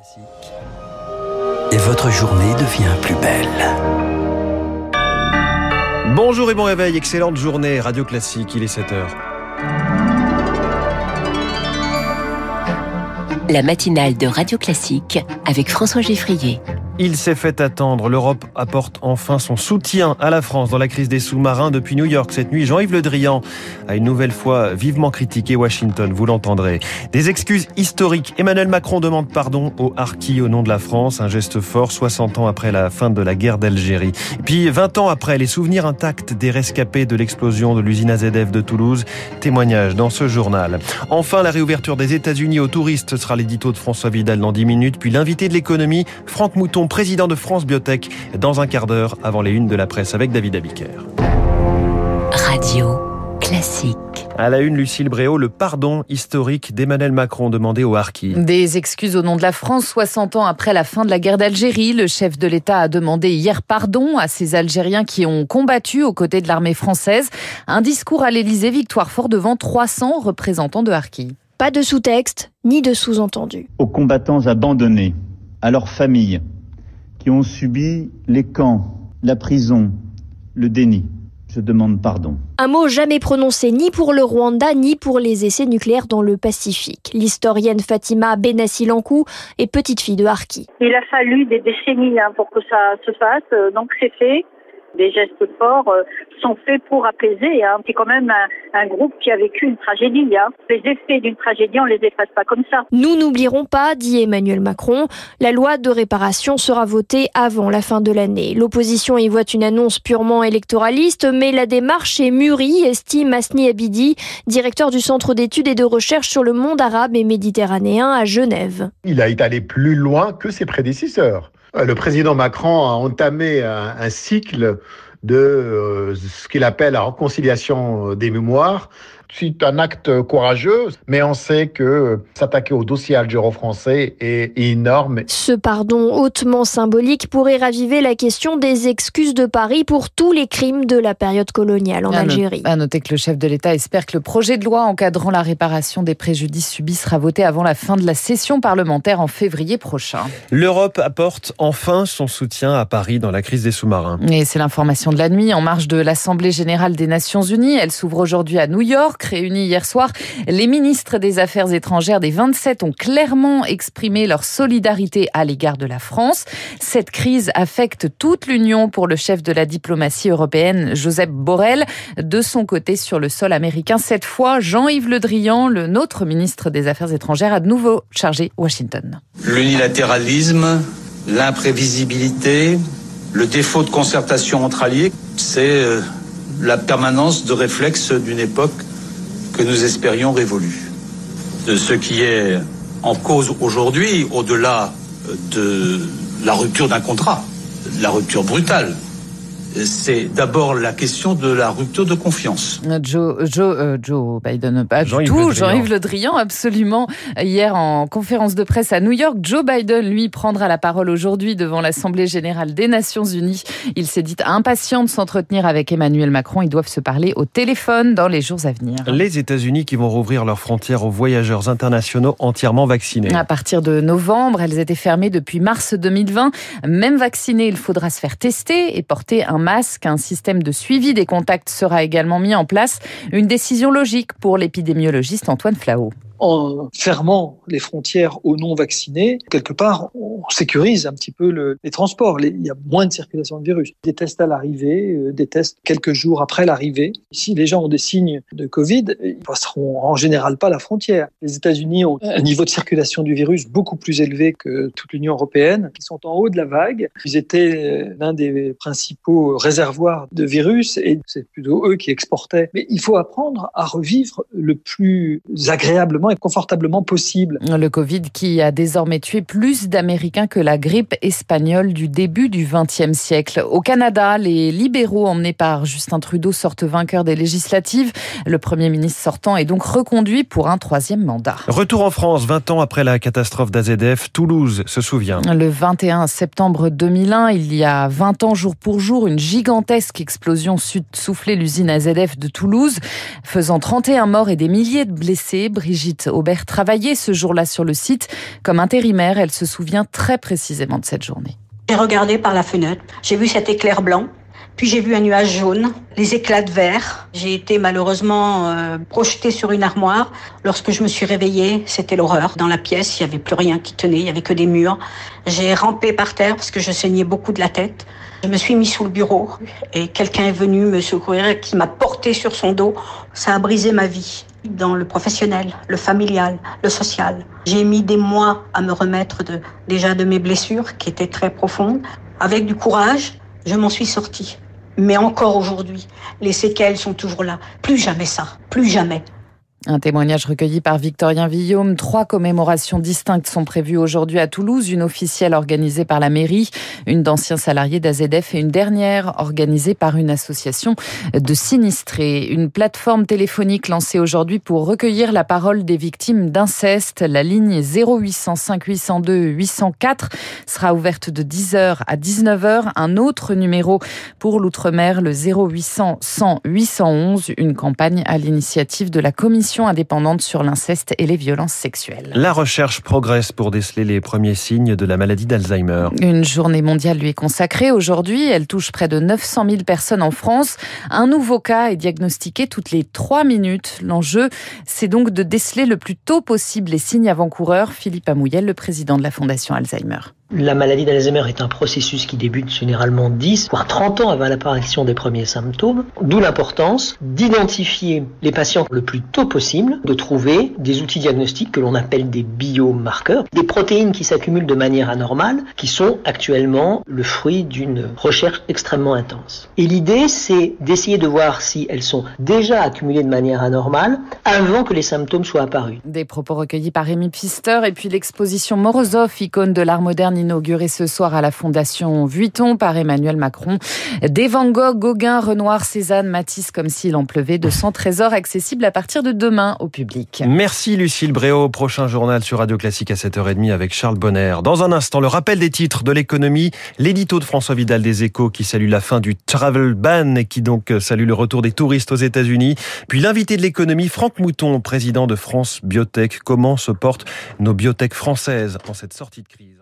Classique. Et votre journée devient plus belle. Bonjour et bon réveil, excellente journée, Radio Classique, il est 7h. La matinale de Radio Classique avec François Geffrier. Il s'est fait attendre. L'Europe apporte enfin son soutien à la France dans la crise des sous-marins depuis New York cette nuit. Jean-Yves Le Drian a une nouvelle fois vivement critiqué Washington, vous l'entendrez. Des excuses historiques. Emmanuel Macron demande pardon aux harkis au nom de la France, un geste fort 60 ans après la fin de la guerre d'Algérie. Puis 20 ans après, les souvenirs intacts des rescapés de l'explosion de l'usine AZF de Toulouse. Témoignage dans ce journal. Enfin, la réouverture des États-Unis aux touristes sera l'édito de François Vidal dans 10 minutes. Puis l'invité de l'économie, Franck Mouton, président de France Biotech, dans un quart d'heure avant les unes de la presse avec David Abiker. Radio Classique. À la une, Lucille Bréau, le pardon historique d'Emmanuel Macron demandé aux Harkis. Des excuses au nom de la France, 60 ans après la fin de la guerre d'Algérie. Le chef de l'État a demandé hier pardon à ces Algériens qui ont combattu aux côtés de l'armée française. Un discours à l'Élysée, victoire fort devant 300 représentants de Harkis. Pas de sous-texte, ni de sous-entendu. Aux combattants abandonnés, à leurs familles, qui ont subi les camps, la prison, le déni. Je demande pardon. Un mot jamais prononcé ni pour le Rwanda ni pour les essais nucléaires dans le Pacifique. L'historienne Fatima Benassi-Lankou est petite fille de Harki. Il a fallu des décennies hein, pour que ça se fasse, euh, donc c'est fait des gestes forts euh, sont faits pour apaiser. Hein. C'est quand même un, un, groupe qui a vécu une tragédie. Hein. Les effets d'une tragédie, on les efface pas comme ça. Nous n'oublierons pas, dit Emmanuel Macron, la loi de réparation sera votée avant la fin de l'année. L'opposition y voit une annonce purement électoraliste, mais la démarche est mûrie, estime Asni Abidi, directeur du Centre d'études et de recherche sur le monde arabe et méditerranéen à Genève. Il a été allé plus loin que ses prédécesseurs. Le président Macron a entamé un, cycle de euh, qu'il appelle la réconciliation des mémoires. C'est un acte courageux, mais on sait que s'attaquer au dossier algéro-français est énorme. Ce pardon hautement symbolique pourrait raviver la question des excuses de Paris pour tous les crimes de la période coloniale en à Algérie. À noter que le chef de l'État espère que le projet de loi encadrant la réparation des préjudices subis sera voté avant la fin de la session parlementaire en février prochain. L'Europe apporte enfin son soutien à Paris dans la crise des sous-marins. Et c'est l'information de la nuit en marge de l'Assemblée générale des Nations Unies. Elle s'ouvre aujourd'hui à New York. Réunis hier soir, les ministres des Affaires étrangères des 27 ont clairement exprimé leur solidarité à l'égard de la France. Cette crise affecte toute l'Union pour le chef de la diplomatie européenne, Joseph Borrell. De son côté, sur le sol américain, cette fois, Jean-Yves Le Drian, le nôtre ministre des Affaires étrangères, a de nouveau chargé Washington. L'unilatéralisme, l'imprévisibilité, le défaut de concertation entre alliés, c'est la permanence de réflexes d'une époque que nous espérions révolue. De ce qui est en cause aujourd'hui, au-delà de la rupture d'un contrat, la rupture brutale, c'est d'abord la question de la rupture de confiance. Joe, Joe, euh, Joe Biden, pas Jean du tout. Jean-Yves Le Drian, absolument. Hier, en conférence de presse à New York, Joe Biden, lui, prendra la parole aujourd'hui devant l'Assemblée générale des Nations Unies. Il s'est dit impatient de s'entretenir avec Emmanuel Macron. Ils doivent se parler au téléphone dans les jours à venir. Les États-Unis qui vont rouvrir leurs frontières aux voyageurs internationaux entièrement vaccinés. À partir de novembre, elles étaient fermées depuis mars 2020. Même vacciné, il faudra se faire tester et porter un masque. Un système de suivi des contacts sera également mis en place. Une décision logique pour l'épidémiologiste Antoine Flao en fermant les frontières aux non-vaccinés, quelque part, on sécurise un petit peu le, les transports. Il y a moins de circulation de virus. Des tests à l'arrivée, euh, des tests quelques jours après l'arrivée. Si les gens ont des signes de Covid, ils passeront en général pas la frontière. Les États-Unis ont un niveau de circulation du virus beaucoup plus élevé que toute l'Union européenne. Ils sont en haut de la vague. Ils étaient l'un des principaux réservoirs de virus et c'est plutôt eux qui exportaient. Mais il faut apprendre à revivre le plus agréablement et confortablement possible. Le Covid qui a désormais tué plus d'Américains que la grippe espagnole du début du XXe siècle. Au Canada, les libéraux emmenés par Justin Trudeau sortent vainqueurs des législatives. Le Premier ministre sortant est donc reconduit pour un troisième mandat. Retour en France, 20 ans après la catastrophe d'AZF, Toulouse se souvient. Le 21 septembre 2001, il y a 20 ans jour pour jour, une gigantesque explosion soufflait l'usine AZF de Toulouse, faisant 31 morts et des milliers de blessés. Brigitte Aubert travaillait ce jour-là sur le site comme intérimaire. Elle se souvient très précisément de cette journée. J'ai regardé par la fenêtre, j'ai vu cet éclair blanc puis j'ai vu un nuage jaune, les éclats de verre. J'ai été malheureusement euh, projetée sur une armoire. Lorsque je me suis réveillée, c'était l'horreur. Dans la pièce, il n'y avait plus rien qui tenait, il n'y avait que des murs. J'ai rampé par terre parce que je saignais beaucoup de la tête. Je me suis mis sous le bureau et quelqu'un est venu me secourir qui m'a porté sur son dos. Ça a brisé ma vie dans le professionnel, le familial, le social. J'ai mis des mois à me remettre de, déjà de mes blessures qui étaient très profondes. Avec du courage, je m'en suis sortie. Mais encore aujourd'hui, les séquelles sont toujours là. Plus jamais ça, plus jamais. Un témoignage recueilli par Victorien Villaume. Trois commémorations distinctes sont prévues aujourd'hui à Toulouse. Une officielle organisée par la mairie, une d'anciens salariés d'AZF et une dernière organisée par une association de sinistrés. Une plateforme téléphonique lancée aujourd'hui pour recueillir la parole des victimes d'inceste. La ligne 0805 802 804 sera ouverte de 10h à 19h. Un autre numéro pour l'outre-mer, le 0800 100 811. Une campagne à l'initiative de la commission indépendante sur l'inceste et les violences sexuelles. La recherche progresse pour déceler les premiers signes de la maladie d'Alzheimer. Une journée mondiale lui est consacrée aujourd'hui. Elle touche près de 900 000 personnes en France. Un nouveau cas est diagnostiqué toutes les trois minutes. L'enjeu, c'est donc de déceler le plus tôt possible les signes avant-coureurs. Philippe Amouyel, le président de la Fondation Alzheimer. La maladie d'Alzheimer est un processus qui débute généralement 10 voire 30 ans avant l'apparition des premiers symptômes, d'où l'importance d'identifier les patients le plus tôt possible, de trouver des outils diagnostiques que l'on appelle des biomarqueurs, des protéines qui s'accumulent de manière anormale, qui sont actuellement le fruit d'une recherche extrêmement intense. Et l'idée, c'est d'essayer de voir si elles sont déjà accumulées de manière anormale avant que les symptômes soient apparus. Des propos recueillis par Rémi Pister et puis l'exposition Morozov, icône de l'art moderne inauguré ce soir à la Fondation Vuitton par Emmanuel Macron. Des Van Gogh, Gauguin, Renoir, Cézanne, Matisse, comme s'il en pleuvait, de 100 trésors accessibles à partir de demain au public. Merci Lucille Bréau. Prochain journal sur Radio Classique à 7h30 avec Charles Bonner. Dans un instant, le rappel des titres de l'économie, l'édito de François Vidal des Échos qui salue la fin du travel ban et qui donc salue le retour des touristes aux États-Unis. Puis l'invité de l'économie, Franck Mouton, président de France Biotech. Comment se portent nos biotech françaises en cette sortie de crise?